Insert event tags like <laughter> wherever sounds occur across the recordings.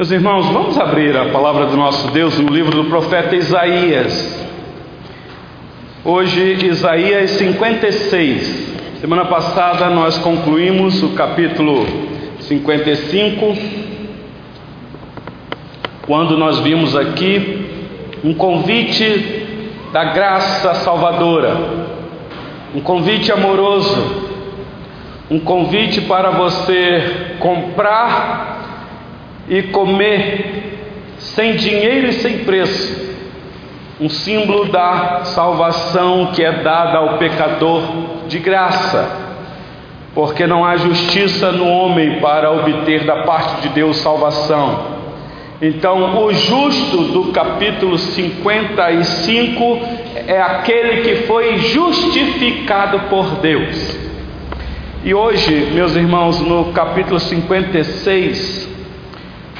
Meus irmãos, vamos abrir a palavra do nosso Deus no livro do profeta Isaías. Hoje, Isaías 56. Semana passada nós concluímos o capítulo 55, quando nós vimos aqui um convite da graça salvadora, um convite amoroso, um convite para você comprar e comer sem dinheiro e sem preço, um símbolo da salvação que é dada ao pecador de graça, porque não há justiça no homem para obter da parte de Deus salvação. Então, o justo do capítulo 55 é aquele que foi justificado por Deus. E hoje, meus irmãos, no capítulo 56,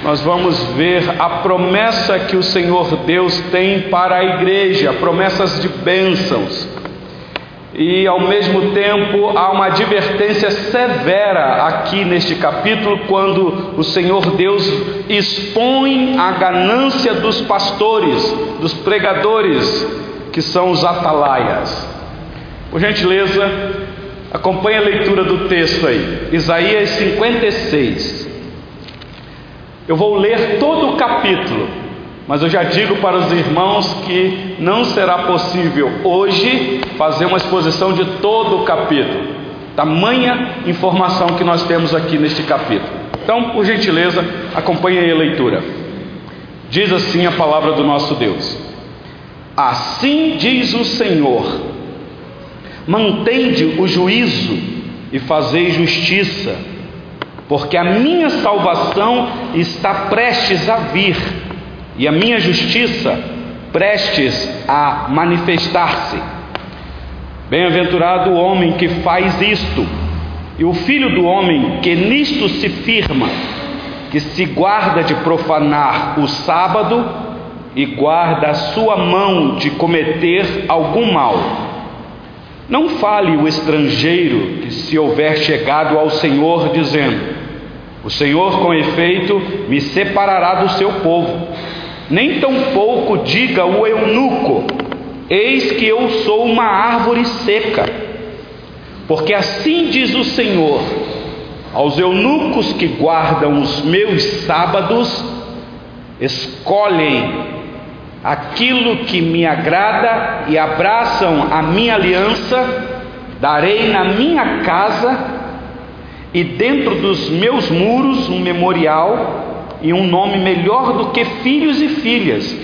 nós vamos ver a promessa que o Senhor Deus tem para a igreja, promessas de bênçãos. E ao mesmo tempo há uma advertência severa aqui neste capítulo, quando o Senhor Deus expõe a ganância dos pastores, dos pregadores, que são os atalaias. Por gentileza, acompanhe a leitura do texto aí, Isaías 56. Eu vou ler todo o capítulo, mas eu já digo para os irmãos que não será possível hoje fazer uma exposição de todo o capítulo. Tamanha informação que nós temos aqui neste capítulo. Então, por gentileza, acompanhe a leitura. Diz assim a palavra do nosso Deus: Assim diz o Senhor: Mantende o juízo e fazei justiça porque a minha salvação está prestes a vir e a minha justiça prestes a manifestar-se. Bem-aventurado o homem que faz isto, e o filho do homem que nisto se firma, que se guarda de profanar o sábado e guarda a sua mão de cometer algum mal não fale o estrangeiro que se houver chegado ao Senhor, dizendo: O Senhor, com efeito, me separará do seu povo. Nem tampouco diga o eunuco: Eis que eu sou uma árvore seca. Porque assim diz o Senhor: Aos eunucos que guardam os meus sábados, escolhem aquilo que me agrada e abraçam a minha aliança, darei na minha casa e dentro dos meus muros um memorial e um nome melhor do que filhos e filhas,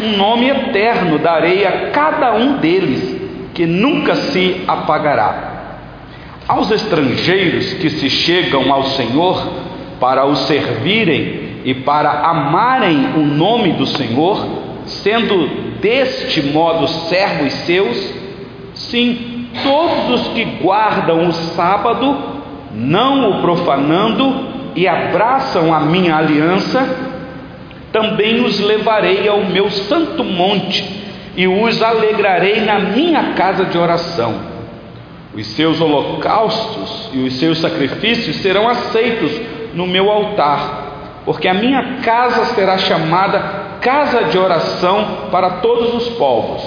um nome eterno darei a cada um deles, que nunca se apagará. Aos estrangeiros que se chegam ao Senhor para o servirem e para amarem o nome do Senhor, sendo deste modo servos seus, sim, todos os que guardam o sábado, não o profanando e abraçam a minha aliança, também os levarei ao meu santo monte e os alegrarei na minha casa de oração. Os seus holocaustos e os seus sacrifícios serão aceitos no meu altar, porque a minha casa será chamada casa de oração para todos os povos.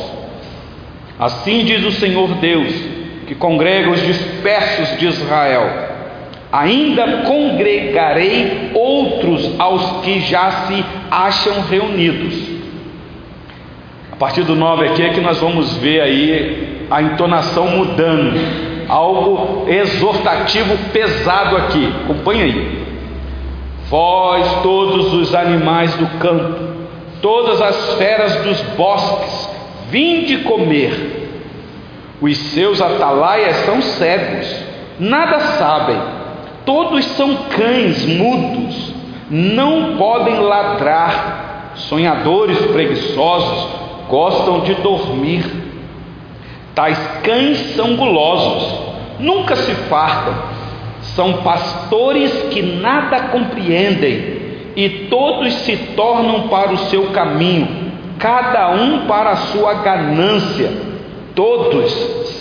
Assim diz o Senhor Deus, que congrega os dispersos de Israel. Ainda congregarei outros aos que já se acham reunidos. A partir do 9 aqui é que nós vamos ver aí a entonação mudando, algo exortativo pesado aqui. Acompanhe aí. Vós, todos os animais do campo, todas as feras dos bosques, vinde comer. Os seus atalaias são cegos, nada sabem, todos são cães mudos, não podem ladrar, sonhadores preguiçosos gostam de dormir. Tais cães são gulosos, nunca se fartam, são pastores que nada compreendem e todos se tornam para o seu caminho, cada um para a sua ganância, todos,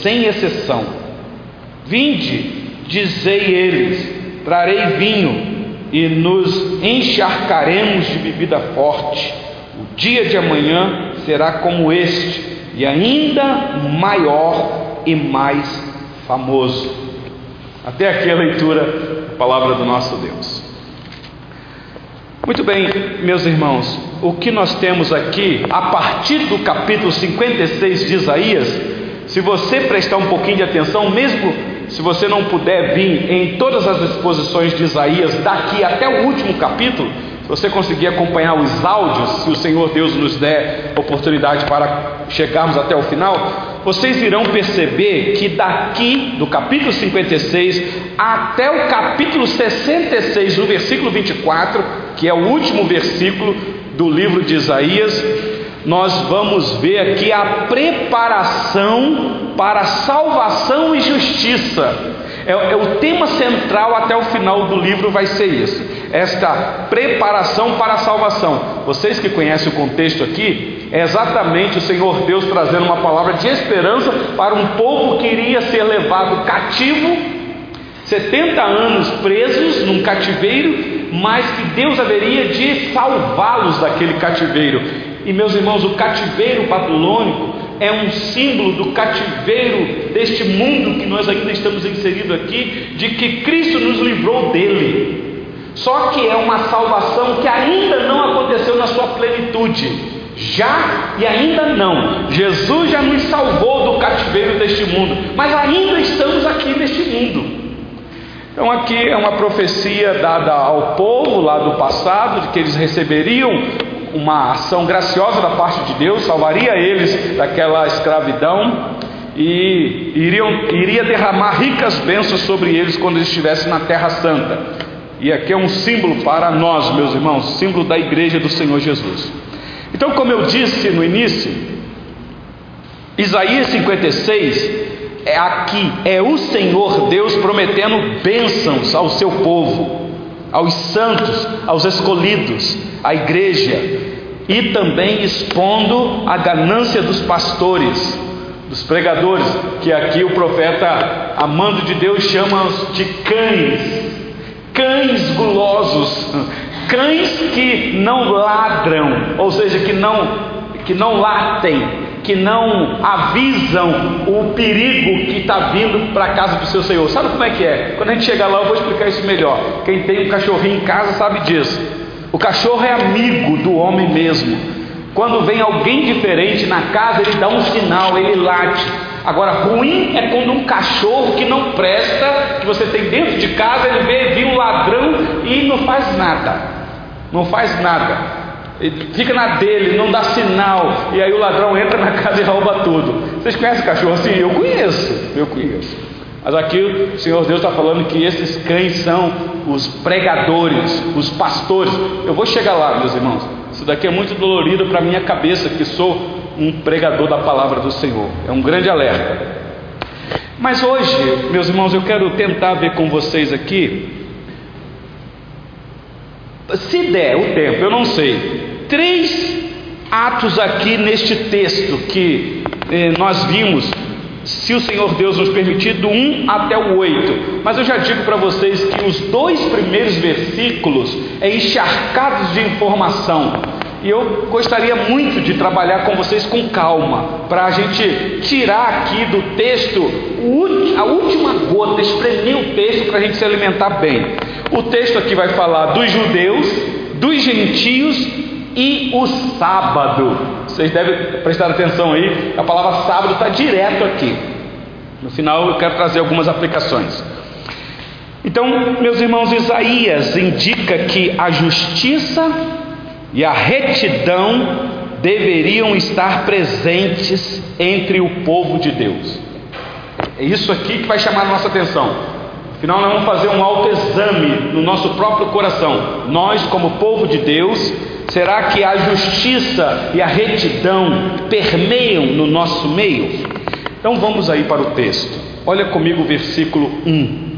sem exceção. Vinde, dizei eles, trarei vinho, e nos encharcaremos de bebida forte. O dia de amanhã será como este, e ainda maior e mais famoso. Até aqui a leitura da palavra do nosso Deus. Muito bem, meus irmãos, o que nós temos aqui, a partir do capítulo 56 de Isaías, se você prestar um pouquinho de atenção, mesmo se você não puder vir em todas as exposições de Isaías, daqui até o último capítulo, se você conseguir acompanhar os áudios, se o Senhor Deus nos der oportunidade para chegarmos até o final, vocês irão perceber que daqui do capítulo 56 até o capítulo 66, no versículo 24, que é o último versículo do livro de Isaías, nós vamos ver aqui a preparação para salvação e justiça. É, é, o tema central até o final do livro vai ser isso. Esta preparação para a salvação. Vocês que conhecem o contexto aqui, é exatamente o Senhor Deus trazendo uma palavra de esperança para um povo que iria ser levado cativo, 70 anos presos num cativeiro, mas que Deus haveria de salvá-los daquele cativeiro. E meus irmãos, o cativeiro babilônico é um símbolo do cativeiro deste mundo que nós ainda estamos inseridos aqui, de que Cristo nos livrou dele. Só que é uma salvação que ainda não aconteceu na sua plenitude. Já e ainda não. Jesus já nos salvou do cativeiro deste mundo, mas ainda estamos aqui neste mundo. Então, aqui é uma profecia dada ao povo lá do passado, de que eles receberiam uma ação graciosa da parte de Deus, salvaria eles daquela escravidão e iriam, iria derramar ricas bênçãos sobre eles quando eles estivessem na Terra Santa. E aqui é um símbolo para nós, meus irmãos, símbolo da igreja do Senhor Jesus. Então, como eu disse no início, Isaías 56 é aqui, é o Senhor Deus prometendo bênçãos ao seu povo, aos santos, aos escolhidos, à igreja, e também expondo a ganância dos pastores, dos pregadores, que aqui o profeta, amando de Deus, chama de cães, cães gulosos, cães que não ladram, ou seja, que não que não latem, que não avisam o perigo que está vindo para a casa do seu Senhor. Sabe como é que é? Quando a gente chegar lá, eu vou explicar isso melhor. Quem tem um cachorrinho em casa sabe disso. O cachorro é amigo do homem mesmo. Quando vem alguém diferente na casa, ele dá um sinal, ele late. Agora, ruim é quando um cachorro que não presta, que você tem dentro de casa, ele vê vir um ladrão e não faz nada. Não faz nada. Ele fica na dele, não dá sinal, e aí o ladrão entra na casa e rouba tudo. Vocês conhecem cachorro assim? Eu conheço, eu conheço. Mas aqui o Senhor Deus está falando que esses cães são os pregadores, os pastores. Eu vou chegar lá, meus irmãos. Isso daqui é muito dolorido para minha cabeça, que sou um pregador da palavra do Senhor. É um grande alerta. Mas hoje, meus irmãos, eu quero tentar ver com vocês aqui se der o tempo, eu não sei, três atos aqui neste texto que eh, nós vimos, se o Senhor Deus nos permitir, do 1 até o 8. Mas eu já digo para vocês que os dois primeiros versículos é encharcados de informação. E eu gostaria muito de trabalhar com vocês com calma, para a gente tirar aqui do texto a última gota, espremer o texto para a gente se alimentar bem. O texto aqui vai falar dos judeus, dos gentios e o sábado. Vocês devem prestar atenção aí, a palavra sábado está direto aqui. No final eu quero trazer algumas aplicações. Então, meus irmãos, Isaías indica que a justiça e a retidão deveriam estar presentes entre o povo de Deus. É isso aqui que vai chamar a nossa atenção. Afinal, nós vamos fazer um autoexame no nosso próprio coração. Nós, como povo de Deus, será que a justiça e a retidão permeiam no nosso meio? Então vamos aí para o texto. Olha comigo o versículo 1.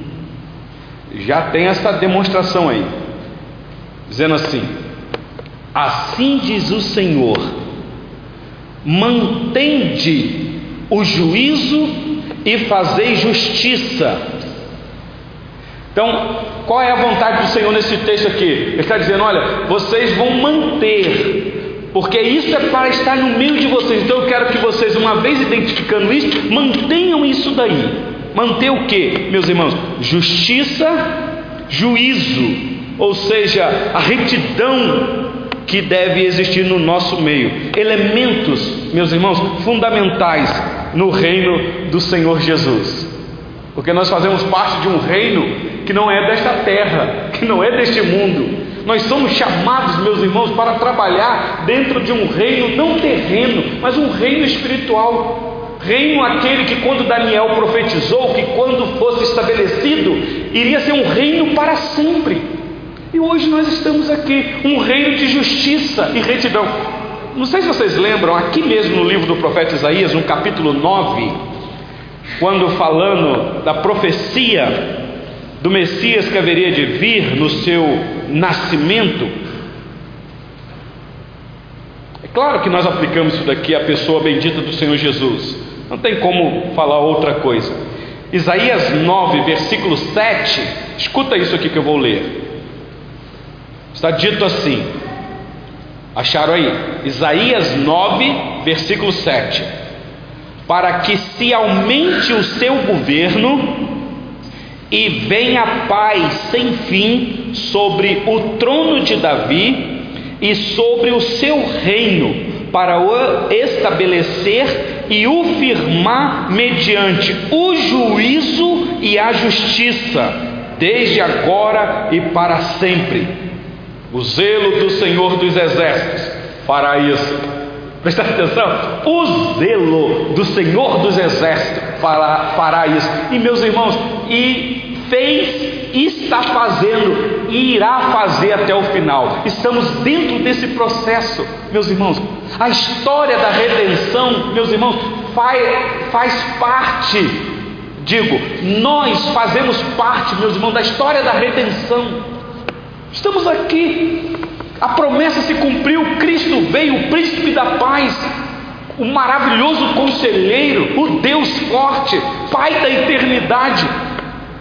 Já tem essa demonstração aí, dizendo assim: Assim diz o Senhor: mantende o juízo e fazei justiça Então, qual é a vontade do Senhor nesse texto aqui? Ele está dizendo: olha, vocês vão manter, porque isso é para estar no meio de vocês. Então, eu quero que vocês, uma vez identificando isso, mantenham isso daí. Manter o que, meus irmãos? Justiça, juízo, ou seja, a retidão que deve existir no nosso meio. Elementos, meus irmãos, fundamentais no reino do Senhor Jesus. Porque nós fazemos parte de um reino que não é desta terra, que não é deste mundo. Nós somos chamados, meus irmãos, para trabalhar dentro de um reino não terreno, mas um reino espiritual. Reino aquele que, quando Daniel profetizou, que quando fosse estabelecido, iria ser um reino para sempre. E hoje nós estamos aqui, um reino de justiça e retidão. Não sei se vocês lembram, aqui mesmo no livro do profeta Isaías, no capítulo 9, quando falando da profecia do Messias que haveria de vir no seu nascimento. É claro que nós aplicamos isso daqui à pessoa bendita do Senhor Jesus, não tem como falar outra coisa. Isaías 9, versículo 7, escuta isso aqui que eu vou ler. Está dito assim: acharam aí? Isaías 9, versículo 7 para que se aumente o seu governo e venha paz sem fim sobre o trono de Davi e sobre o seu reino, para o estabelecer e o firmar mediante o juízo e a justiça, desde agora e para sempre. O zelo do Senhor dos Exércitos fará isso Presta atenção, o zelo do Senhor dos Exércitos fará, fará isso. E meus irmãos, e fez, está fazendo e irá fazer até o final. Estamos dentro desse processo, meus irmãos. A história da redenção, meus irmãos, faz, faz parte, digo, nós fazemos parte, meus irmãos, da história da redenção. Estamos aqui a promessa se cumpriu, Cristo veio, o príncipe da paz, o maravilhoso conselheiro, o Deus forte, Pai da eternidade.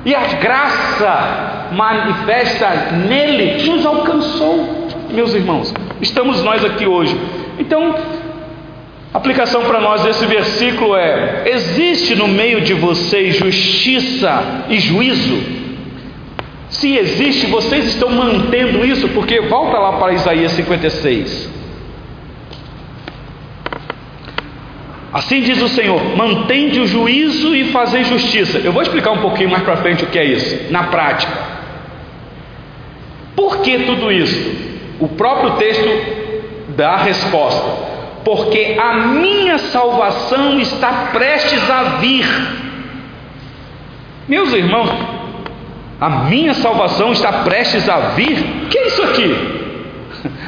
E a graça manifesta nele nos alcançou, meus irmãos. Estamos nós aqui hoje. Então, a aplicação para nós desse versículo é: existe no meio de vocês justiça e juízo? Se existe, vocês estão mantendo isso, porque volta lá para Isaías 56. Assim diz o Senhor: mantende o juízo e fazei justiça. Eu vou explicar um pouquinho mais para frente o que é isso, na prática. Por que tudo isso? O próprio texto dá a resposta. Porque a minha salvação está prestes a vir. Meus irmãos, a minha salvação está prestes a vir. Que é isso aqui?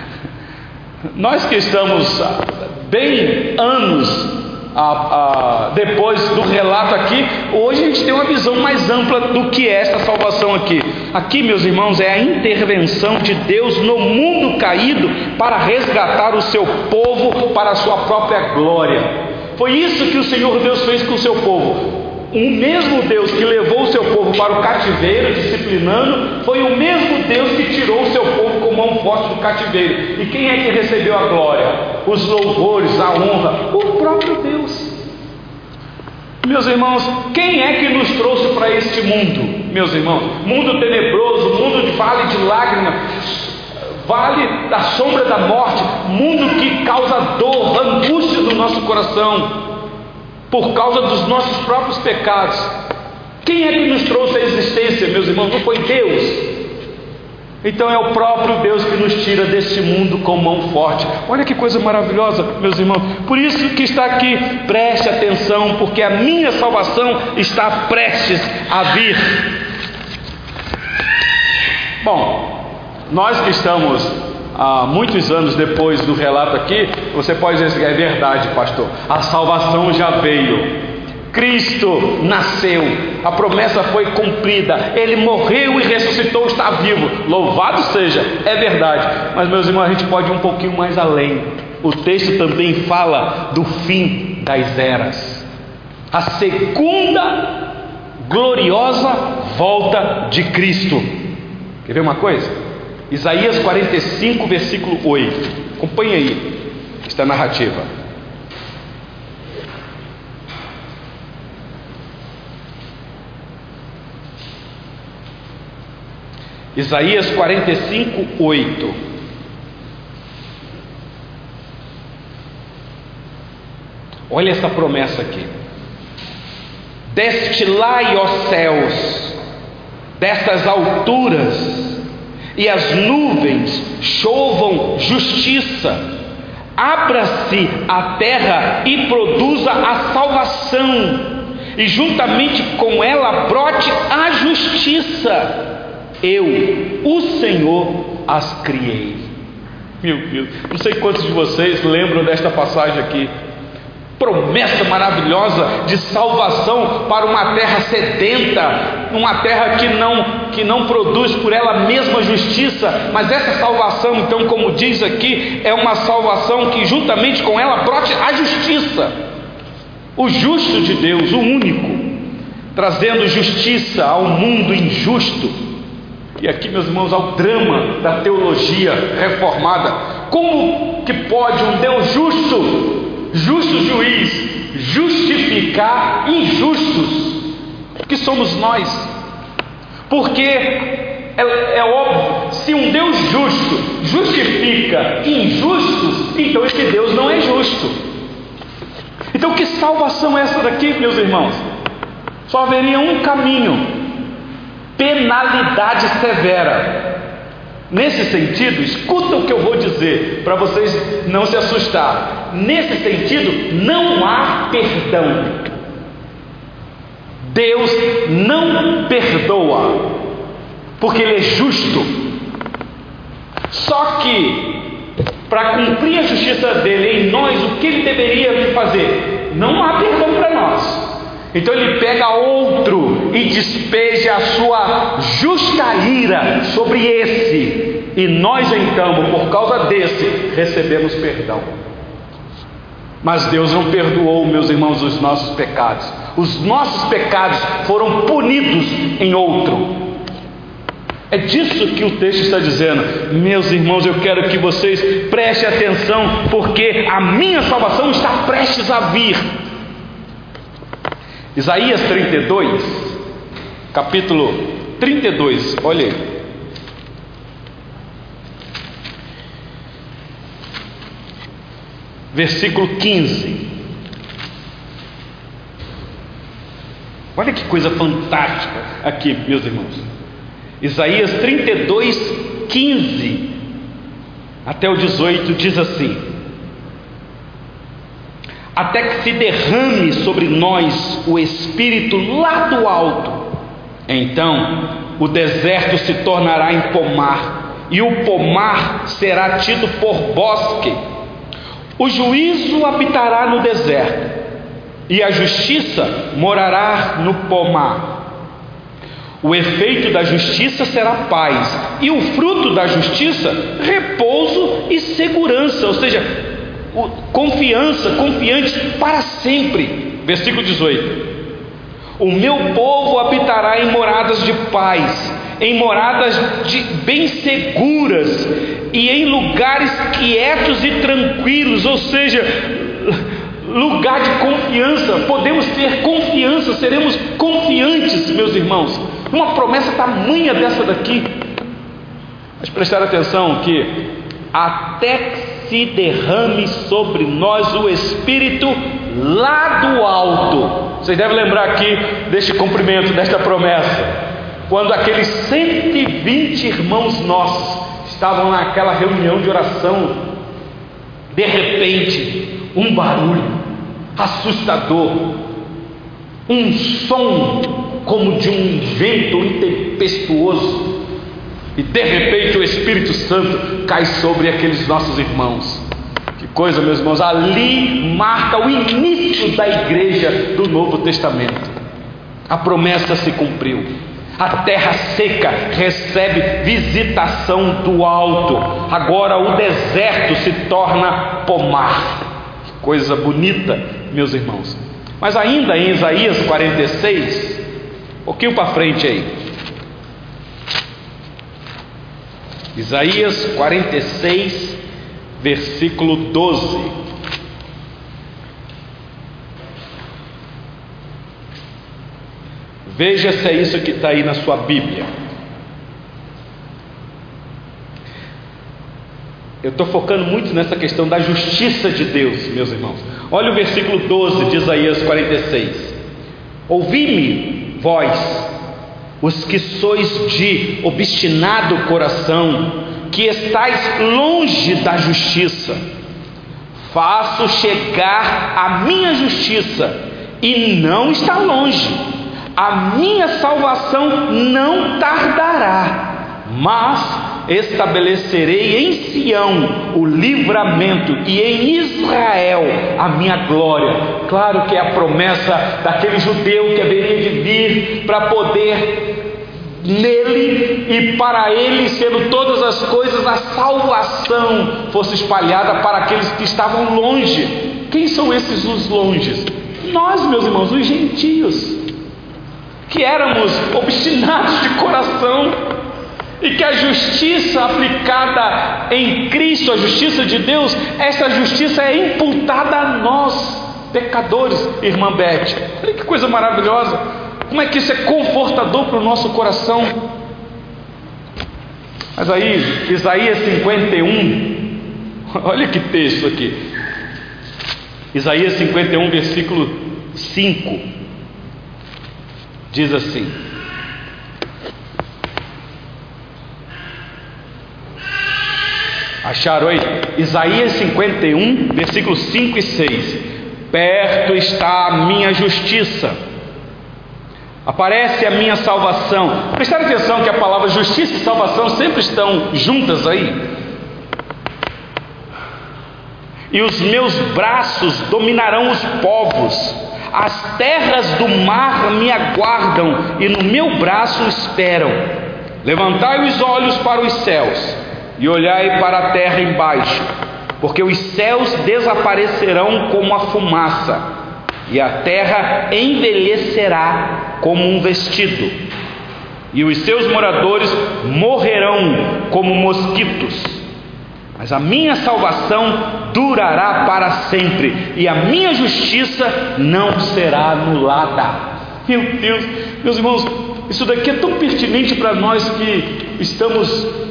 <laughs> Nós que estamos bem anos a, a, depois do relato aqui, hoje a gente tem uma visão mais ampla do que é essa salvação aqui. Aqui, meus irmãos, é a intervenção de Deus no mundo caído para resgatar o seu povo para a sua própria glória. Foi isso que o Senhor Deus fez com o seu povo o mesmo Deus que levou o seu povo para o cativeiro, disciplinando, foi o mesmo Deus que tirou o seu povo com mão forte do cativeiro. E quem é que recebeu a glória, os louvores, a honra? O próprio Deus. Meus irmãos, quem é que nos trouxe para este mundo? Meus irmãos, mundo tenebroso, mundo de vale de lágrimas, vale da sombra da morte, mundo que causa dor, angústia no nosso coração por causa dos nossos próprios pecados. Quem é que nos trouxe a existência, meus irmãos? Não foi Deus. Então é o próprio Deus que nos tira deste mundo com mão forte. Olha que coisa maravilhosa, meus irmãos. Por isso que está aqui, preste atenção, porque a minha salvação está prestes a vir. Bom, nós que estamos há muitos anos depois do relato aqui, você pode dizer assim, é verdade, pastor, a salvação já veio. Cristo nasceu, a promessa foi cumprida, ele morreu e ressuscitou, está vivo. Louvado seja, é verdade. Mas, meus irmãos, a gente pode ir um pouquinho mais além. O texto também fala do fim das eras, a segunda gloriosa volta de Cristo. Quer ver uma coisa? Isaías 45, versículo 8. Acompanhe aí esta narrativa. Isaías 45, 8. Olha essa promessa aqui. Destilai, ó céus, dessas alturas, e as nuvens chovam justiça. Abra-se a terra e produza a salvação, e juntamente com ela brote a justiça eu, o Senhor, as criei. Meu Deus, não sei quantos de vocês lembram desta passagem aqui. Promessa maravilhosa de salvação para uma terra sedenta, uma terra que não que não produz por ela mesma justiça, mas essa salvação, então, como diz aqui, é uma salvação que juntamente com ela brote a justiça. O justo de Deus, o único, trazendo justiça ao mundo injusto e aqui, meus irmãos, ao drama da teologia reformada. Como que pode um Deus justo, justo juiz, justificar injustos? Que somos nós. Porque é, é óbvio, se um Deus justo justifica injustos, então esse Deus não é justo. Então, que salvação é essa daqui, meus irmãos? Só haveria um caminho penalidade severa. Nesse sentido, escuta o que eu vou dizer para vocês não se assustar. Nesse sentido, não há perdão. Deus não perdoa, porque Ele é justo. Só que, para cumprir a justiça dele em nós, o que ele deveria fazer? Não há perdão para nós. Então ele pega outro e despeja a sua justa ira sobre esse, e nós então, por causa desse, recebemos perdão. Mas Deus não perdoou, meus irmãos, os nossos pecados. Os nossos pecados foram punidos em outro. É disso que o texto está dizendo. Meus irmãos, eu quero que vocês prestem atenção, porque a minha salvação está prestes a vir. Isaías 32, capítulo 32, olha aí. Versículo 15. Olha que coisa fantástica aqui, meus irmãos. Isaías 32, 15 até o 18 diz assim: até que se derrame sobre nós o Espírito lá do alto. Então o deserto se tornará em pomar, e o pomar será tido por bosque. O juízo habitará no deserto, e a justiça morará no pomar. O efeito da justiça será paz, e o fruto da justiça, repouso e segurança, ou seja, confiança, confiantes para sempre. Versículo 18: O meu povo habitará em moradas de paz, em moradas de, bem seguras e em lugares quietos e tranquilos, ou seja, lugar de confiança. Podemos ter confiança, seremos confiantes, meus irmãos. Uma promessa tamanha dessa daqui. Mas prestar atenção que até se derrame sobre nós o Espírito lá do alto. Vocês devem lembrar aqui deste cumprimento, desta promessa. Quando aqueles 120 irmãos nossos estavam naquela reunião de oração, de repente, um barulho assustador, um som como de um vento intempestuoso e de repente o Espírito Santo cai sobre aqueles nossos irmãos. Que coisa, meus irmãos, ali marca o início da igreja do Novo Testamento. A promessa se cumpriu. A terra seca recebe visitação do alto. Agora o deserto se torna pomar. Que coisa bonita, meus irmãos. Mas ainda em Isaías 46, Um pouquinho para frente aí. Isaías 46, versículo 12. Veja se é isso que está aí na sua Bíblia. Eu estou focando muito nessa questão da justiça de Deus, meus irmãos. Olha o versículo 12 de Isaías 46. Ouvi-me, vós, os que sois de obstinado coração, que estáis longe da justiça. Faço chegar a minha justiça, e não está longe. A minha salvação não tardará, mas estabelecerei em Sião o livramento e em Israel a minha glória. Claro que é a promessa daquele judeu que haveria de vir para poder nele e para ele, sendo todas as coisas, a salvação fosse espalhada para aqueles que estavam longe. Quem são esses os longes? Nós, meus irmãos, os gentios, que éramos obstinados de coração, e que a justiça aplicada em Cristo, a justiça de Deus, essa justiça é imputada a nós, pecadores, irmã Beth. Olha que coisa maravilhosa. Como é que isso é confortador para o nosso coração? Mas aí, Isaías 51, <laughs> olha que texto aqui. Isaías 51, versículo 5, diz assim: Acharam aí? Isaías 51, versículos 5 e 6. Perto está a minha justiça, aparece a minha salvação. Prestaram atenção que a palavra justiça e salvação sempre estão juntas aí. E os meus braços dominarão os povos, as terras do mar me aguardam e no meu braço esperam. Levantai os olhos para os céus e olhai para a terra embaixo, porque os céus desaparecerão como a fumaça, e a terra envelhecerá como um vestido, e os seus moradores morrerão como mosquitos. Mas a minha salvação durará para sempre, e a minha justiça não será anulada. Meu Deus, meus irmãos, isso daqui é tão pertinente para nós que estamos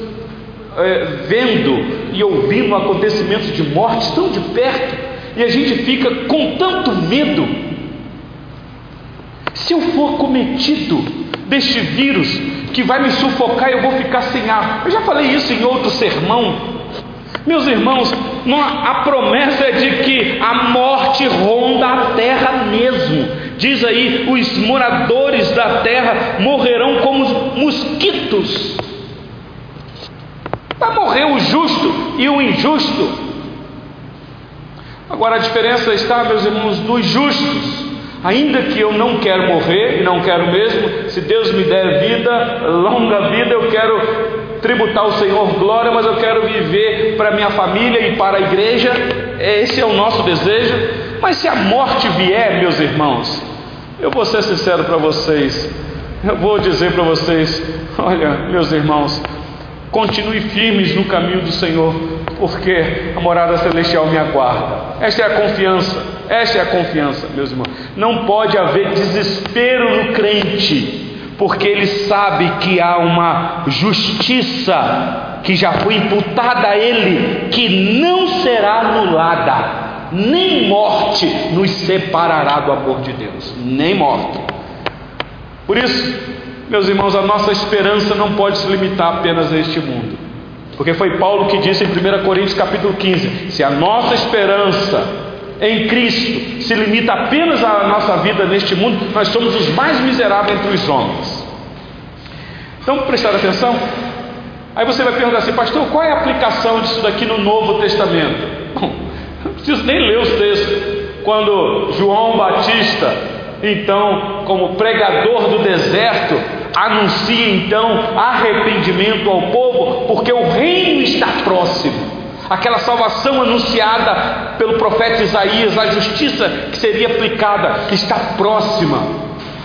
é, vendo e ouvindo acontecimentos de morte tão de perto, e a gente fica com tanto medo. Se eu for cometido deste vírus que vai me sufocar, eu vou ficar sem ar. Eu já falei isso em outro sermão. Meus irmãos, a promessa é de que a morte ronda a terra mesmo. Diz aí: os moradores da terra morrerão como mosquitos. Vai morrer o justo e o injusto. Agora a diferença está, meus irmãos, dos justos. Ainda que eu não quero morrer, e não quero mesmo, se Deus me der vida, longa vida, eu quero tributar ao Senhor glória, mas eu quero viver para minha família e para a igreja. Esse é o nosso desejo. Mas se a morte vier, meus irmãos, eu vou ser sincero para vocês. Eu vou dizer para vocês, olha, meus irmãos, Continue firmes no caminho do Senhor, porque a morada celestial me aguarda. Esta é a confiança, esta é a confiança, meus irmãos. Não pode haver desespero no crente, porque ele sabe que há uma justiça que já foi imputada a ele, que não será anulada, nem morte nos separará do amor de Deus, nem morte. Por isso, meus irmãos, a nossa esperança não pode se limitar apenas a este mundo. Porque foi Paulo que disse em 1 Coríntios capítulo 15: se a nossa esperança em Cristo se limita apenas à nossa vida neste mundo, nós somos os mais miseráveis entre os homens. Então, prestar atenção. Aí você vai perguntar assim, pastor, qual é a aplicação disso daqui no Novo Testamento? Bom, <laughs> não preciso nem ler os textos. Quando João Batista então, como pregador do deserto, anuncia então arrependimento ao povo, porque o reino está próximo. Aquela salvação anunciada pelo profeta Isaías, a justiça que seria aplicada, está próxima.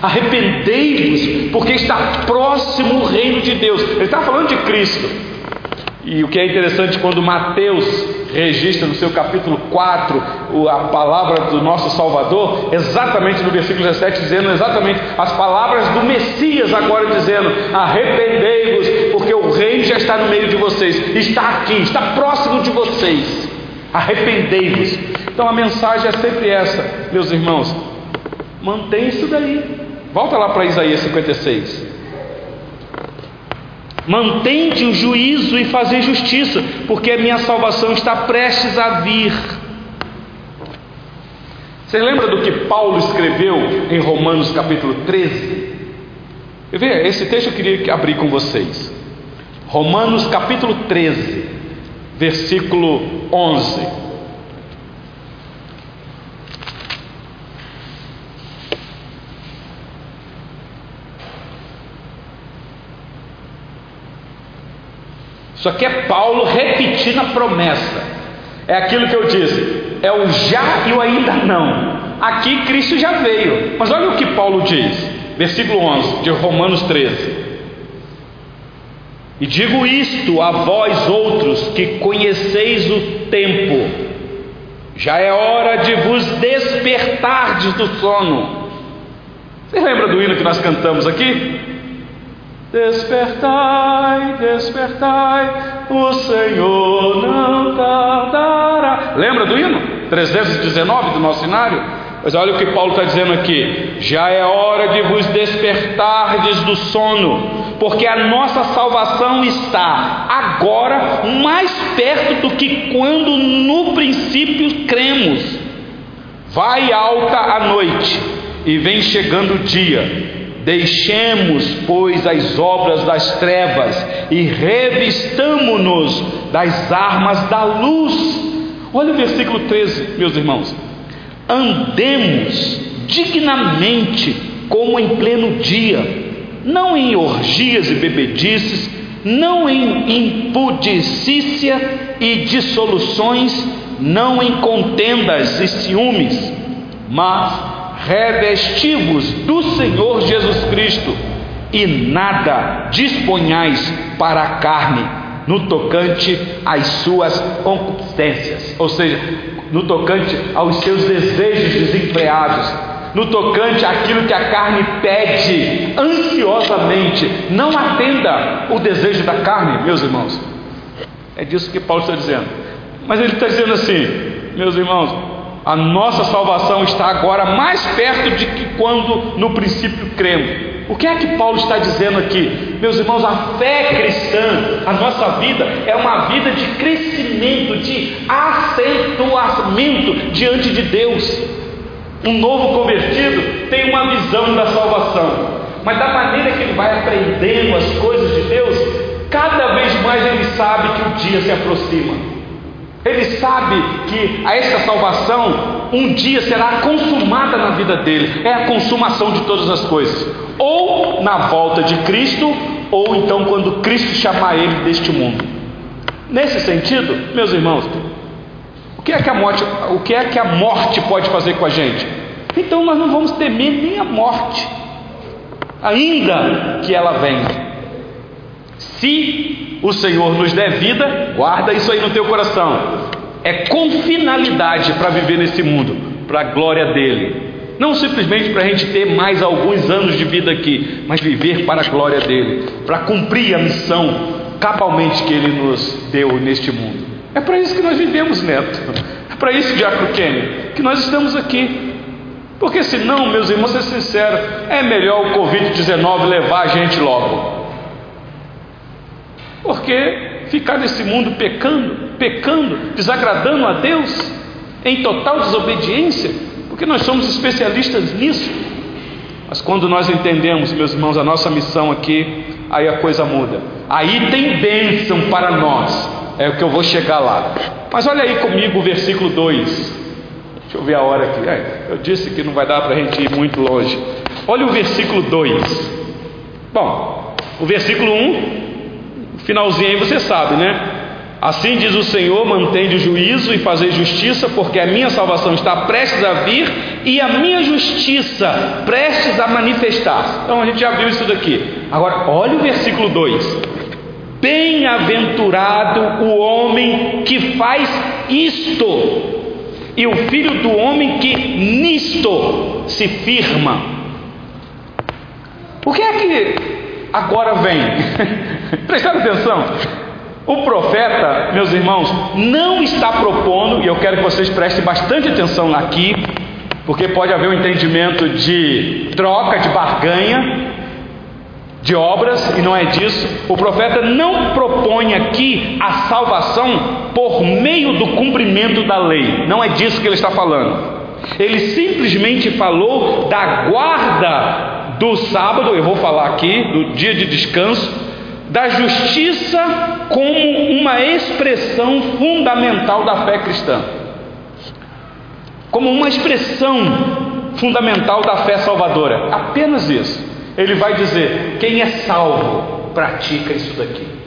Arrependei-vos, porque está próximo o reino de Deus. Ele está falando de Cristo. E o que é interessante quando Mateus registra no seu capítulo 4 a palavra do nosso Salvador, exatamente no versículo 17, dizendo exatamente as palavras do Messias, agora dizendo: arrependei-vos, porque o reino já está no meio de vocês, está aqui, está próximo de vocês. Arrependei-vos. Então a mensagem é sempre essa, meus irmãos. Mantém isso daí. Volta lá para Isaías 56. Mantente o juízo e fazer justiça, porque a minha salvação está prestes a vir. Você lembra do que Paulo escreveu em Romanos capítulo 13? Eu ver, esse texto eu queria abrir com vocês. Romanos capítulo 13, versículo 11. Isso aqui é Paulo repetindo a promessa. É aquilo que eu disse: é o já e o ainda não. Aqui Cristo já veio. Mas olha o que Paulo diz, versículo 11 de Romanos 13. E digo isto a vós outros que conheceis o tempo, já é hora de vos despertardes do sono. Você lembra do hino que nós cantamos aqui? Despertai, despertai, o Senhor não tardará. Lembra do hino? 319 do nosso cenário? Mas olha o que Paulo está dizendo aqui: já é hora de vos despertardes do sono, porque a nossa salvação está agora mais perto do que quando no princípio cremos. Vai alta a noite e vem chegando o dia Deixemos, pois, as obras das trevas e revistamo-nos das armas da luz. Olha o versículo 13, meus irmãos. Andemos dignamente como em pleno dia, não em orgias e bebedices, não em impudicícia e dissoluções, não em contendas e ciúmes, mas revestivos do Senhor Jesus Cristo e nada disponhais para a carne no tocante às suas concupiscências, ou seja, no tocante aos seus desejos desenfreados, no tocante àquilo que a carne pede ansiosamente, não atenda o desejo da carne, meus irmãos. É disso que Paulo está dizendo. Mas ele está dizendo assim, meus irmãos, a nossa salvação está agora mais perto de que quando no princípio cremos. O que é que Paulo está dizendo aqui? Meus irmãos, a fé cristã, a nossa vida é uma vida de crescimento, de acentuamento diante de Deus. Um novo convertido tem uma visão da salvação, mas da maneira que ele vai aprendendo as coisas de Deus, cada vez mais ele sabe que o dia se aproxima. Ele sabe que esta salvação um dia será consumada na vida dele, é a consumação de todas as coisas, ou na volta de Cristo, ou então quando Cristo chamar ele deste mundo. Nesse sentido, meus irmãos, o que é que a morte, o que é que a morte pode fazer com a gente? Então nós não vamos temer nem a morte, ainda que ela venha. Se o Senhor nos der vida, guarda isso aí no teu coração. É com finalidade para viver nesse mundo, para a glória dele. Não simplesmente para a gente ter mais alguns anos de vida aqui, mas viver para a glória dele, para cumprir a missão cabalmente que ele nos deu neste mundo. É para isso que nós vivemos, Neto. É para isso, Diácono Kenny, que nós estamos aqui. Porque senão, meus irmãos, ser sincero, é melhor o Covid-19 levar a gente logo. Porque ficar nesse mundo pecando, pecando, desagradando a Deus, em total desobediência, porque nós somos especialistas nisso. Mas quando nós entendemos, meus irmãos, a nossa missão aqui, aí a coisa muda. Aí tem bênção para nós. É o que eu vou chegar lá. Mas olha aí comigo o versículo 2. Deixa eu ver a hora aqui. É, eu disse que não vai dar para a gente ir muito longe. Olha o versículo 2. Bom, o versículo 1 Finalzinho aí você sabe, né? Assim diz o Senhor: mantende o juízo e fazei justiça, porque a minha salvação está prestes a vir e a minha justiça prestes a manifestar. Então a gente já viu isso daqui. Agora, olha o versículo 2: Bem-aventurado o homem que faz isto, e o filho do homem que nisto se firma. O que é que agora vem? <laughs> Prestaram atenção? O profeta, meus irmãos, não está propondo, e eu quero que vocês prestem bastante atenção aqui, porque pode haver um entendimento de troca, de barganha, de obras, e não é disso. O profeta não propõe aqui a salvação por meio do cumprimento da lei, não é disso que ele está falando. Ele simplesmente falou da guarda do sábado, eu vou falar aqui, do dia de descanso, da justiça como uma expressão fundamental da fé cristã, como uma expressão fundamental da fé salvadora. Apenas isso. Ele vai dizer: quem é salvo pratica isso daqui.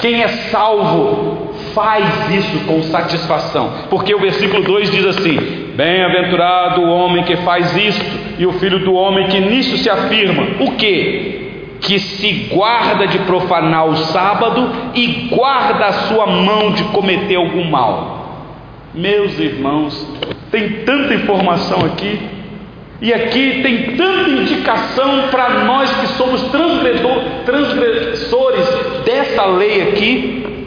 Quem é salvo faz isso com satisfação, porque o versículo 2 diz assim: Bem-aventurado o homem que faz isto, e o filho do homem que nisso se afirma. O que? que se guarda de profanar o sábado e guarda a sua mão de cometer algum mal. Meus irmãos, tem tanta informação aqui, e aqui tem tanta indicação para nós que somos transgressores dessa lei aqui.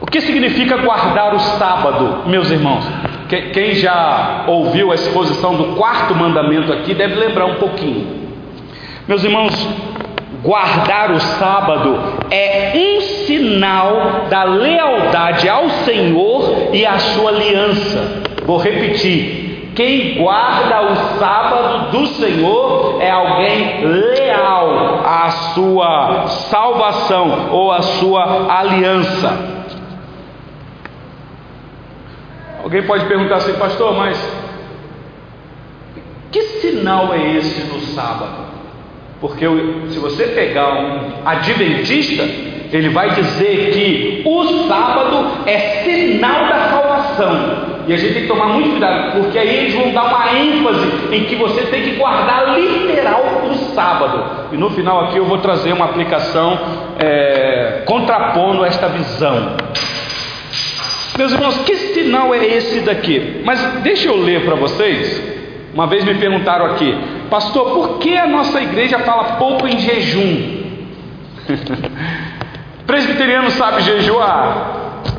O que significa guardar o sábado, meus irmãos? Quem já ouviu a exposição do quarto mandamento aqui deve lembrar um pouquinho. Meus irmãos, guardar o sábado é um sinal da lealdade ao Senhor e à sua aliança. Vou repetir: quem guarda o sábado do Senhor é alguém leal à sua salvação ou à sua aliança. Alguém pode perguntar assim, pastor, mas que sinal é esse no sábado? Porque se você pegar um adventista, ele vai dizer que o sábado é sinal da salvação. E a gente tem que tomar muito cuidado, porque aí eles vão dar uma ênfase em que você tem que guardar literal o sábado. E no final aqui eu vou trazer uma aplicação é, contrapondo esta visão. Meus irmãos, que sinal é esse daqui? Mas deixa eu ler para vocês. Uma vez me perguntaram aqui, pastor, por que a nossa igreja fala pouco em jejum? <laughs> Presbiteriano sabe jejuar?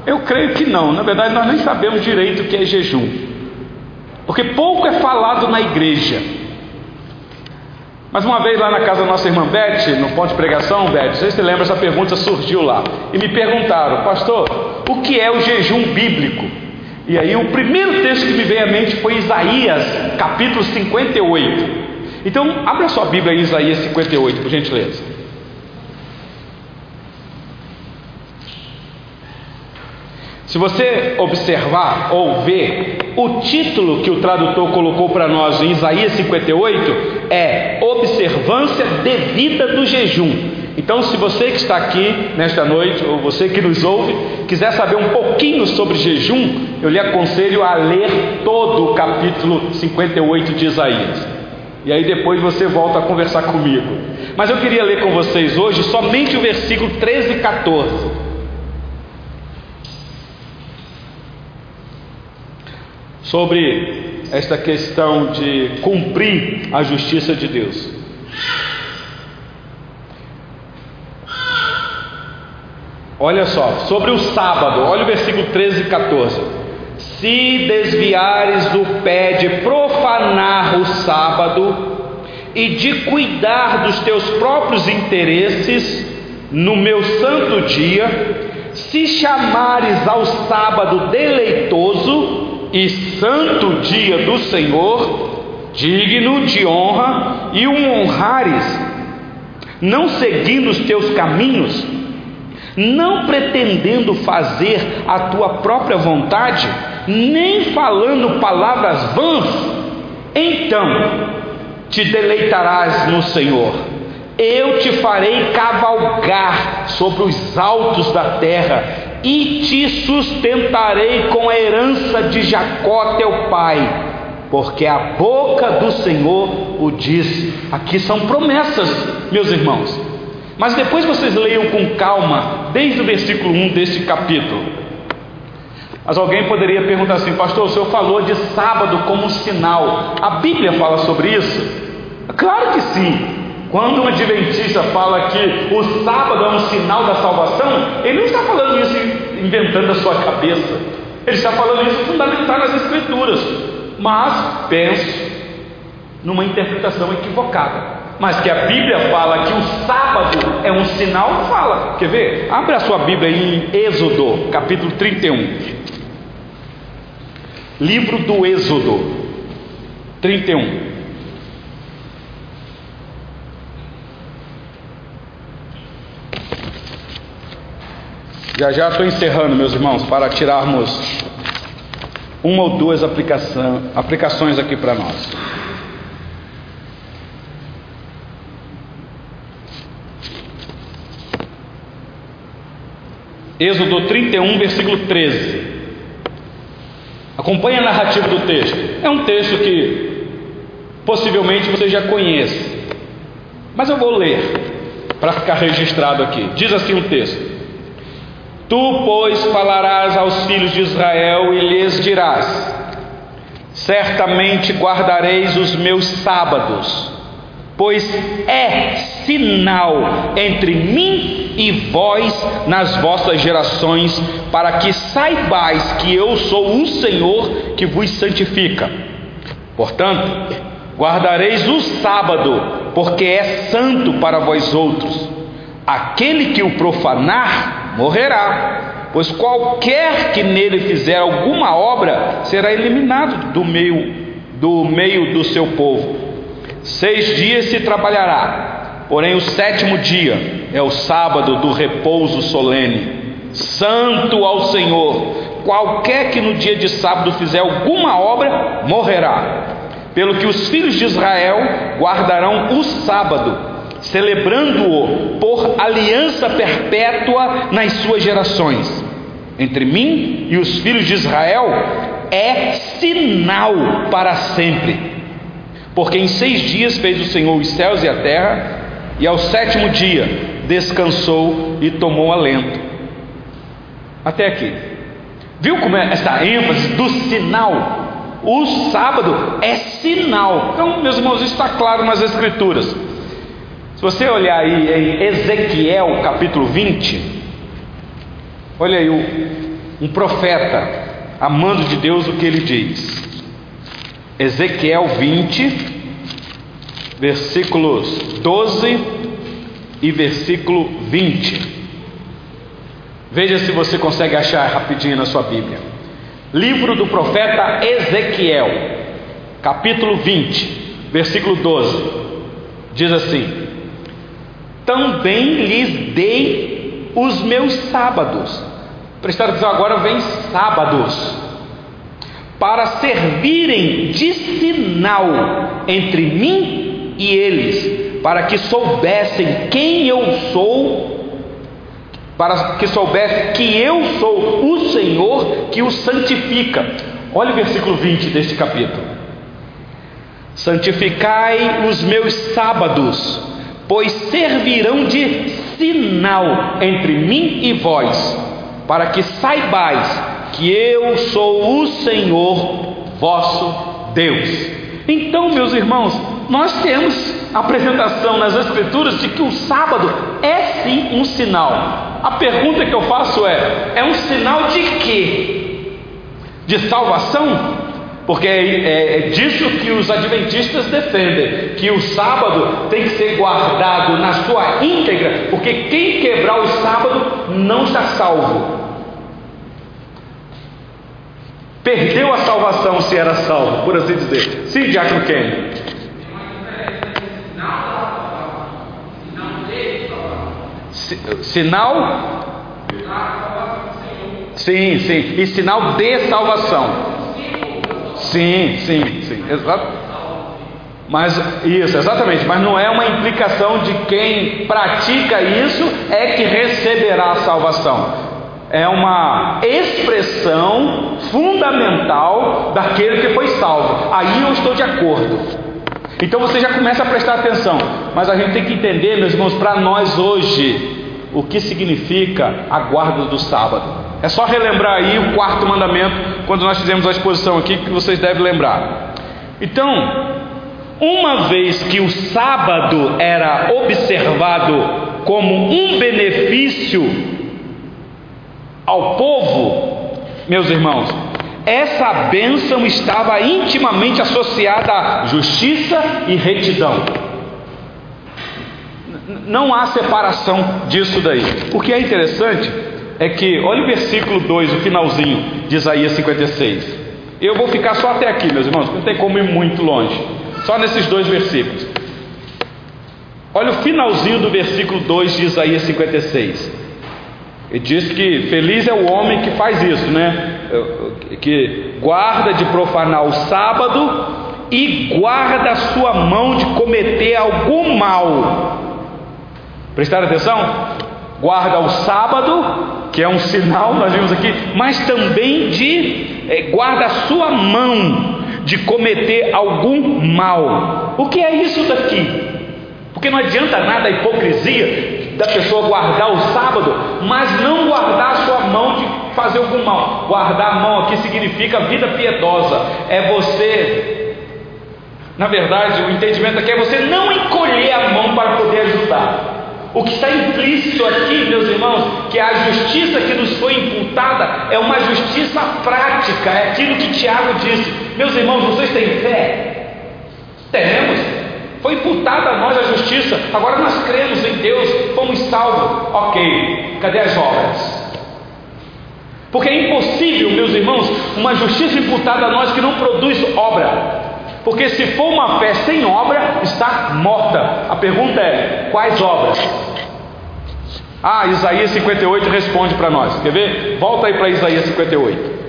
Eu creio que não, na verdade nós nem sabemos direito o que é jejum, porque pouco é falado na igreja. Mas uma vez lá na casa da nossa irmã Beth, no ponto de pregação, Beth, você se lembra, essa pergunta surgiu lá. E me perguntaram, pastor, o que é o jejum bíblico? E aí o primeiro texto que me veio à mente foi Isaías, capítulo 58. Então, abra sua Bíblia aí, Isaías 58, por gentileza. Se você observar ou ver, o título que o tradutor colocou para nós em Isaías 58 é Observância Devida do Jejum. Então, se você que está aqui nesta noite, ou você que nos ouve, quiser saber um pouquinho sobre jejum, eu lhe aconselho a ler todo o capítulo 58 de Isaías. E aí depois você volta a conversar comigo. Mas eu queria ler com vocês hoje somente o versículo 13 e 14. Sobre esta questão de cumprir a justiça de Deus. Olha só, sobre o sábado, olha o versículo 13 e 14. Se desviares do pé de profanar o sábado e de cuidar dos teus próprios interesses no meu santo dia, se chamares ao sábado deleitoso e santo dia do Senhor, digno de honra, e o honrares, não seguindo os teus caminhos, não pretendendo fazer a tua própria vontade, nem falando palavras vãs, então te deleitarás no Senhor, Eu te farei cavalgar sobre os altos da terra e te sustentarei com a herança de Jacó teu pai, porque a boca do Senhor o disse. Aqui são promessas, meus irmãos. Mas depois vocês leiam com calma, desde o versículo 1 deste capítulo. Mas alguém poderia perguntar assim, pastor, o senhor falou de sábado como sinal. A Bíblia fala sobre isso? Claro que sim. Quando um adventista fala que o sábado é um sinal da salvação, ele não está falando isso inventando da sua cabeça. Ele está falando isso fundamental nas Escrituras. Mas penso numa interpretação equivocada. Mas que a Bíblia fala que o sábado é um sinal, fala. Quer ver? Abre a sua Bíblia em Êxodo, capítulo 31. Livro do Êxodo, 31. Já já estou encerrando, meus irmãos, para tirarmos uma ou duas aplicações aqui para nós. Êxodo 31, versículo 13. Acompanhe a narrativa do texto. É um texto que possivelmente você já conhece, mas eu vou ler para ficar registrado aqui. Diz assim o texto: Tu, pois, falarás aos filhos de Israel e lhes dirás: Certamente guardareis os meus sábados, pois é sinal entre mim e vós nas vossas gerações, para que saibais que eu sou o Senhor que vos santifica. Portanto, guardareis o sábado, porque é santo para vós outros. Aquele que o profanar, morrerá, pois qualquer que nele fizer alguma obra será eliminado do meio do meio do seu povo. Seis dias se trabalhará, porém o sétimo dia é o sábado do repouso solene, santo ao Senhor. Qualquer que no dia de sábado fizer alguma obra morrerá. Pelo que os filhos de Israel guardarão o sábado celebrando-o por aliança perpétua nas suas gerações. Entre mim e os filhos de Israel é sinal para sempre. Porque em seis dias fez o Senhor os céus e a terra, e ao sétimo dia descansou e tomou alento. Até aqui. Viu como é essa ênfase do sinal? O sábado é sinal. Então, meus irmãos, isso está claro nas Escrituras. Se você olhar aí em Ezequiel capítulo 20, olha aí um profeta amando de Deus o que ele diz. Ezequiel 20, versículos 12 e versículo 20. Veja se você consegue achar rapidinho na sua Bíblia. Livro do profeta Ezequiel, capítulo 20, versículo 12. Diz assim: também lhes dei os meus sábados. Prestar atenção, agora vem sábados. Para servirem de sinal entre mim e eles, para que soubessem quem eu sou, para que soubessem que eu sou o Senhor que os santifica. Olha o versículo 20 deste capítulo. Santificai os meus sábados pois servirão de sinal entre mim e vós, para que saibais que eu sou o Senhor vosso Deus. Então, meus irmãos, nós temos apresentação nas Escrituras de que o sábado é sim um sinal. A pergunta que eu faço é: é um sinal de quê? De salvação? Porque é, é, é, disso que os adventistas defendem, que o sábado tem que ser guardado na sua íntegra, porque quem quebrar o sábado não está salvo. Perdeu a salvação se era salvo, por assim dizer. Sim, Diácono Kenny. Sinal? Sim, sim. E sinal de salvação. Sim, sim, sim. Exato. Mas isso, exatamente, mas não é uma implicação de quem pratica isso é que receberá a salvação. É uma expressão fundamental daquele que foi salvo. Aí eu estou de acordo. Então você já começa a prestar atenção. Mas a gente tem que entender, meus irmãos, para nós hoje, o que significa a guarda do sábado. É só relembrar aí o quarto mandamento, quando nós fizemos a exposição aqui, que vocês devem lembrar. Então, uma vez que o sábado era observado como um benefício ao povo, meus irmãos, essa bênção estava intimamente associada à justiça e retidão. Não há separação disso daí. O que é interessante é que, olha o versículo 2, o finalzinho de Isaías 56. Eu vou ficar só até aqui, meus irmãos, não tem como ir muito longe. Só nesses dois versículos. Olha o finalzinho do versículo 2 de Isaías 56. Ele diz que feliz é o homem que faz isso, né? Que guarda de profanar o sábado e guarda a sua mão de cometer algum mal. Prestaram atenção? Guarda o sábado, que é um sinal, nós vimos aqui, mas também de é, guarda a sua mão de cometer algum mal. O que é isso daqui? Porque não adianta nada a hipocrisia da pessoa guardar o sábado, mas não guardar a sua mão de fazer algum mal. Guardar a mão aqui significa vida piedosa. É você, na verdade, o entendimento aqui é você não encolher a mão para poder ajudar. O que está implícito aqui, meus irmãos, que a justiça que nos foi imputada é uma justiça prática, é aquilo que Tiago disse. Meus irmãos, vocês têm fé? Temos. Foi imputada a nós a justiça, agora nós cremos em Deus, fomos salvos. Ok, cadê as obras? Porque é impossível, meus irmãos, uma justiça imputada a nós que não produz obra. Porque se for uma fé sem obra, está morta. A pergunta é: quais obras? Ah, Isaías 58 responde para nós. Quer ver? Volta aí para Isaías 58.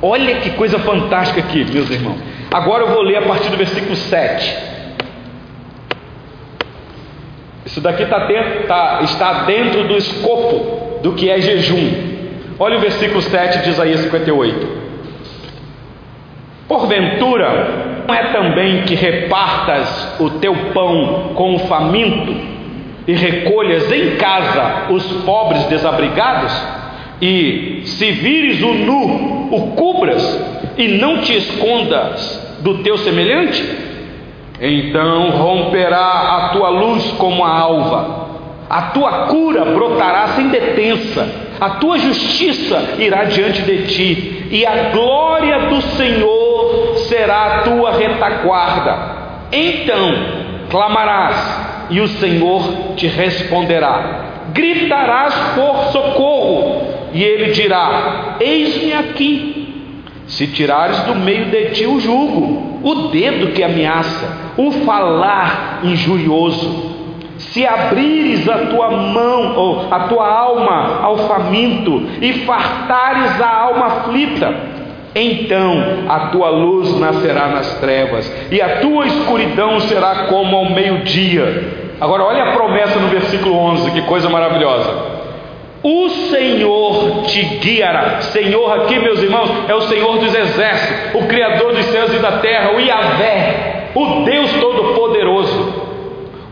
Olha que coisa fantástica aqui, meus irmãos. Agora eu vou ler a partir do versículo 7. Isso daqui tá dentro, tá, está dentro do escopo do que é jejum. Olha o versículo 7 de Isaías 58. Porventura, não é também que repartas o teu pão com o faminto e recolhas em casa os pobres desabrigados? E se vires o nu, o cubras e não te escondas do teu semelhante? Então romperá a tua luz como a alva, a tua cura brotará sem detença, a tua justiça irá diante de ti, e a glória do Senhor será a tua retaguarda. Então clamarás e o Senhor te responderá. Gritarás por socorro e ele dirá: Eis-me aqui. Se tirares do meio de ti o jugo, o dedo que ameaça, o falar injurioso, se abrires a tua mão ou a tua alma ao faminto e fartares a alma aflita, então a tua luz nascerá nas trevas, e a tua escuridão será como ao meio-dia. Agora, olha a promessa no versículo 11, que coisa maravilhosa. O Senhor te guiará. Senhor, aqui, meus irmãos, é o Senhor dos exércitos, o Criador dos céus e da terra, o Yahvé, o Deus Todo-Poderoso.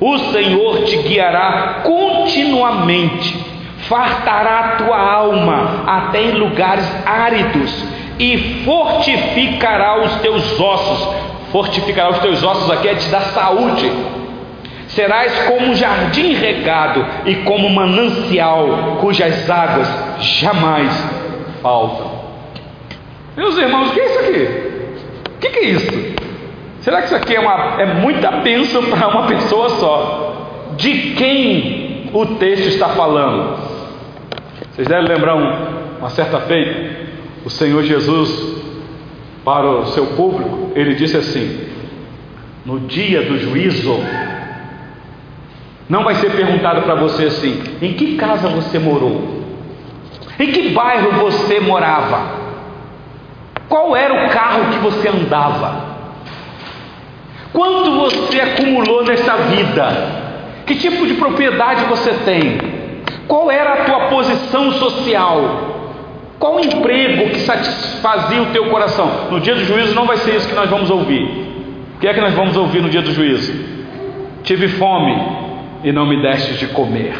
O Senhor te guiará continuamente, fartará a tua alma até em lugares áridos e fortificará os teus ossos. Fortificará os teus ossos aqui é te dar saúde. Serás como um jardim regado e como um manancial cujas águas jamais faltam. Meus irmãos, o que é isso aqui? O que, é isso? Será que isso aqui é, uma, é muita bênção para uma pessoa só? De quem o texto está falando? Vocês devem lembrar um, uma certa feita, o Senhor Jesus, para o seu público, ele disse assim: no dia do juízo, não vai ser perguntado para você assim: em que casa você morou? Em que bairro você morava? Qual era o carro que você andava? Quanto você acumulou nesta vida? Que tipo de propriedade você tem? Qual era a tua posição social? Qual o emprego que satisfazia o teu coração? No dia do juízo não vai ser isso que nós vamos ouvir. O que é que nós vamos ouvir no dia do juízo? Tive fome e não me destes de comer.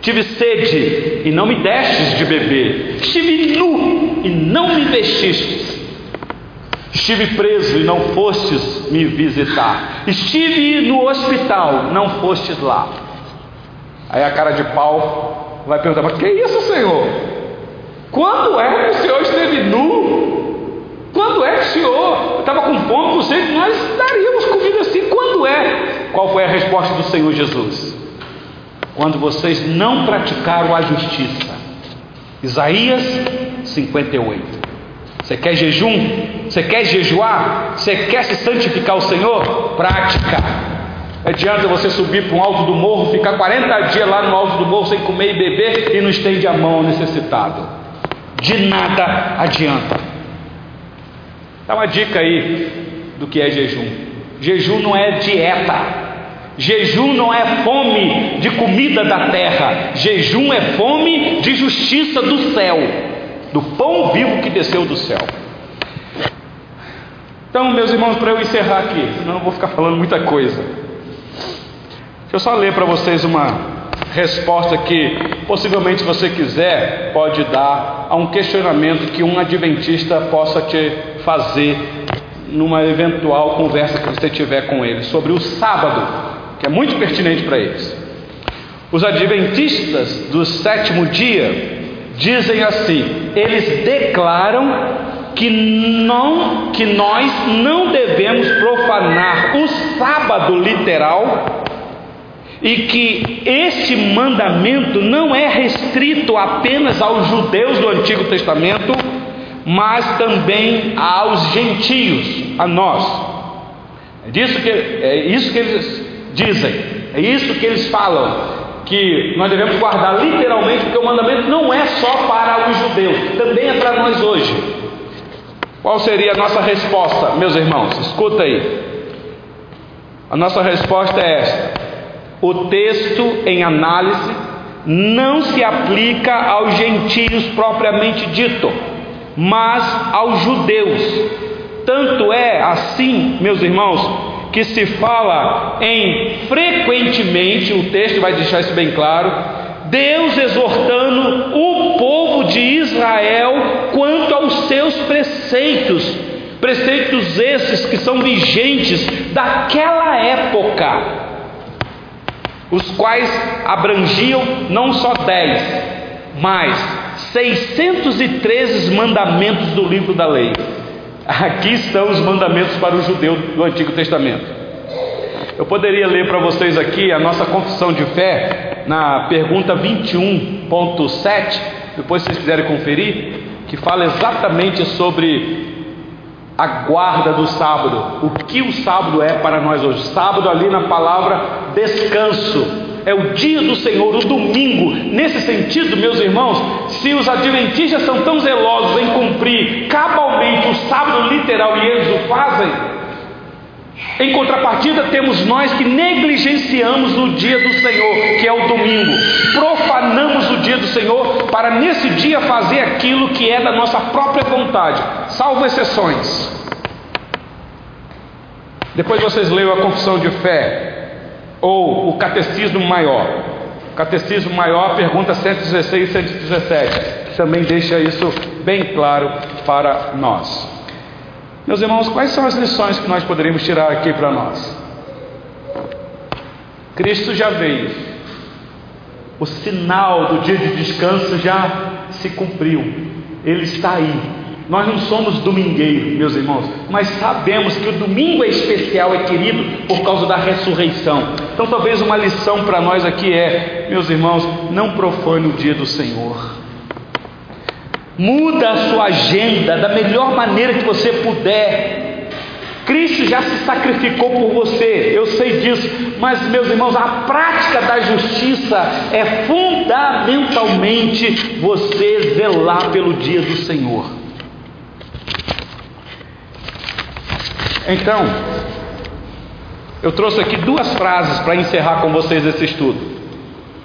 Tive sede e não me destes de beber. Estive nu e não me vestistes. Estive preso e não fostes me visitar. Estive no hospital, não fostes lá. Aí a cara de pau vai perguntar: Mas que isso, Senhor? Quando é que o Senhor esteve nu? Quando é que o Senhor estava com fome, com sede? Nós daríamos comida assim. Quando é? Qual foi a resposta do Senhor Jesus? Quando vocês não praticaram a justiça. Isaías 58. Você quer jejum? Você quer jejuar? Você quer se santificar o Senhor? Prática. Não adianta você subir para um alto do morro, ficar 40 dias lá no alto do morro sem comer e beber e não estende a mão ao necessitado. De nada adianta. Dá uma dica aí do que é jejum. Jejum não é dieta. Jejum não é fome de comida da terra. Jejum é fome de justiça do céu do pão vivo que desceu do céu. Então, meus irmãos, para eu encerrar aqui, senão eu vou ficar falando muita coisa. Deixa eu só ler para vocês uma resposta que, possivelmente, se você quiser, pode dar a um questionamento que um adventista possa te fazer numa eventual conversa que você tiver com ele sobre o sábado, que é muito pertinente para eles. Os adventistas do sétimo dia dizem assim: eles declaram que não que nós não devemos profanar o sábado literal e que este mandamento não é restrito apenas aos judeus do Antigo Testamento, mas também aos gentios, a nós. É disso que é isso que eles dizem, é isso que eles falam que nós devemos guardar literalmente, porque o mandamento não é só para os judeus, também é para nós hoje. Qual seria a nossa resposta, meus irmãos? Escuta aí. A nossa resposta é esta: o texto em análise não se aplica aos gentios propriamente dito, mas aos judeus. Tanto é assim, meus irmãos, que se fala em frequentemente, o texto vai deixar isso bem claro, Deus exortando o povo de Israel quanto aos seus preceitos, preceitos esses que são vigentes daquela época, os quais abrangiam não só dez, mas 613 mandamentos do livro da lei. Aqui estão os mandamentos para o judeu do Antigo Testamento. Eu poderia ler para vocês aqui a nossa confissão de fé na pergunta 21.7, depois vocês quiserem conferir, que fala exatamente sobre a guarda do sábado, o que o sábado é para nós hoje. Sábado ali na palavra descanso, é o dia do Senhor, o domingo. Nesse sentido, meus irmãos, se os adventistas são tão zelosos em cumprir cabalmente o sábado literal e eles o fazem, em contrapartida, temos nós que negligenciamos o dia do Senhor, que é o domingo, profanamos o dia do Senhor para nesse dia fazer aquilo que é da nossa própria vontade, salvo exceções. Depois vocês leiam a confissão de fé, ou o catecismo maior. Catecismo maior, pergunta 116 e 117, que também deixa isso bem claro para nós. Meus irmãos, quais são as lições que nós poderíamos tirar aqui para nós? Cristo já veio, o sinal do dia de descanso já se cumpriu, ele está aí, nós não somos domingueiros, meus irmãos, mas sabemos que o domingo é especial, é querido por causa da ressurreição. Então, talvez uma lição para nós aqui é, meus irmãos, não profane o dia do Senhor. Muda a sua agenda da melhor maneira que você puder. Cristo já se sacrificou por você, eu sei disso, mas meus irmãos, a prática da justiça é fundamentalmente você zelar pelo dia do Senhor. Então, eu trouxe aqui duas frases para encerrar com vocês esse estudo.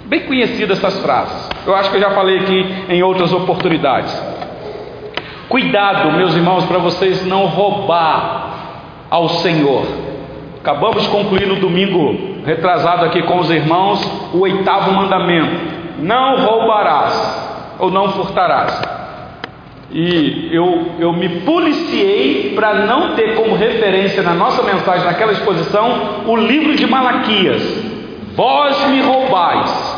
Bem conhecidas essas frases. Eu acho que eu já falei aqui em outras oportunidades. Cuidado, meus irmãos, para vocês não roubar ao Senhor. Acabamos de concluir no domingo retrasado aqui com os irmãos o oitavo mandamento: não roubarás ou não furtarás. E eu, eu me policiei para não ter como referência na nossa mensagem, naquela exposição, o livro de Malaquias. Vós me roubais.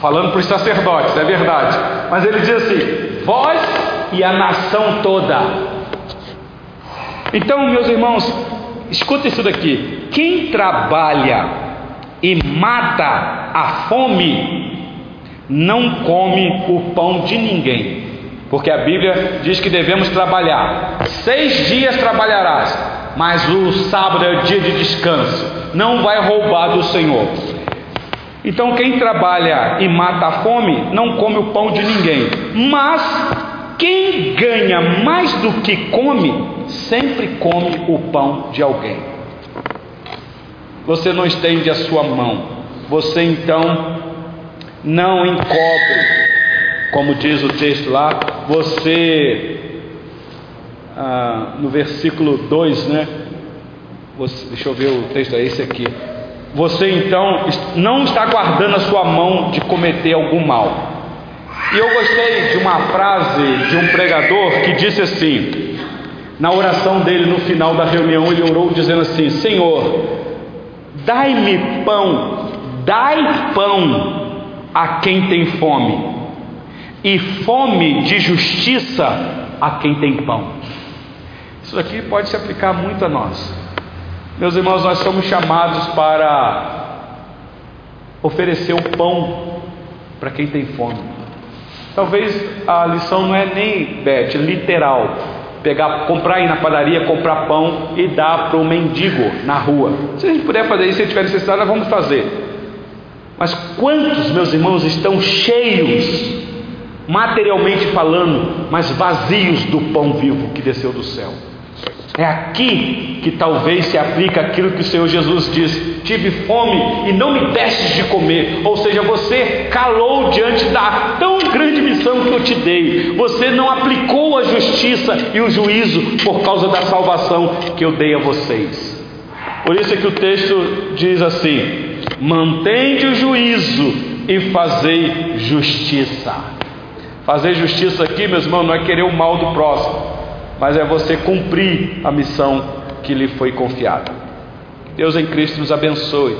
Falando para os sacerdotes, é verdade. Mas ele diz assim: Vós e a nação toda. Então, meus irmãos, escuta isso daqui: quem trabalha e mata a fome, não come o pão de ninguém. Porque a Bíblia diz que devemos trabalhar. Seis dias trabalharás, mas o sábado é o dia de descanso. Não vai roubar do Senhor. Então, quem trabalha e mata a fome, não come o pão de ninguém. Mas quem ganha mais do que come, sempre come o pão de alguém. Você não estende a sua mão, você então não encobre como diz o texto lá, você, ah, no versículo 2, né? Você, deixa eu ver o texto, é esse aqui. Você então não está guardando a sua mão de cometer algum mal. E eu gostei de uma frase de um pregador que disse assim, na oração dele no final da reunião, ele orou dizendo assim: Senhor, dai-me pão, dai pão a quem tem fome e fome de justiça a quem tem pão. Isso aqui pode se aplicar muito a nós. Meus irmãos, nós somos chamados para oferecer o pão para quem tem fome. Talvez a lição não é nem, Beth, literal. Pegar, comprar ir na padaria, comprar pão e dar para o mendigo na rua. Se a gente puder fazer isso, se tiver necessidade, nós vamos fazer. Mas quantos, meus irmãos, estão cheios materialmente falando, mas vazios do pão vivo que desceu do céu. É aqui que talvez se aplica aquilo que o Senhor Jesus diz: tive fome e não me destes de comer. Ou seja, você calou diante da tão grande missão que eu te dei. Você não aplicou a justiça e o juízo por causa da salvação que eu dei a vocês. Por isso é que o texto diz assim: mantende o juízo e fazei justiça. Fazer justiça aqui, meus irmãos, não é querer o mal do próximo, mas é você cumprir a missão que lhe foi confiada. Deus em Cristo nos abençoe.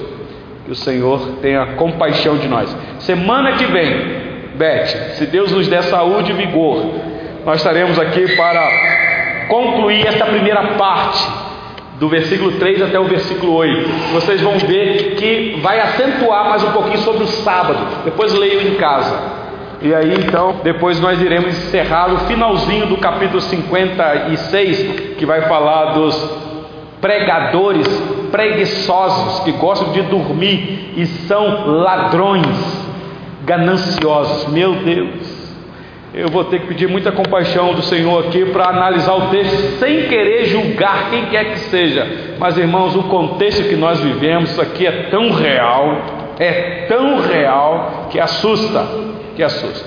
Que o Senhor tenha compaixão de nós. Semana que vem, Beth, se Deus nos der saúde e vigor, nós estaremos aqui para concluir esta primeira parte do versículo 3 até o versículo 8. Vocês vão ver que vai acentuar mais um pouquinho sobre o sábado. Depois leio em casa. E aí então, depois nós iremos encerrar o finalzinho do capítulo 56, que vai falar dos pregadores preguiçosos que gostam de dormir e são ladrões gananciosos. Meu Deus. Eu vou ter que pedir muita compaixão do Senhor aqui para analisar o texto sem querer julgar quem quer que seja. Mas irmãos, o contexto que nós vivemos, aqui é tão real, é tão real que assusta que assusta.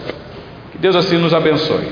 Que Deus assim nos abençoe.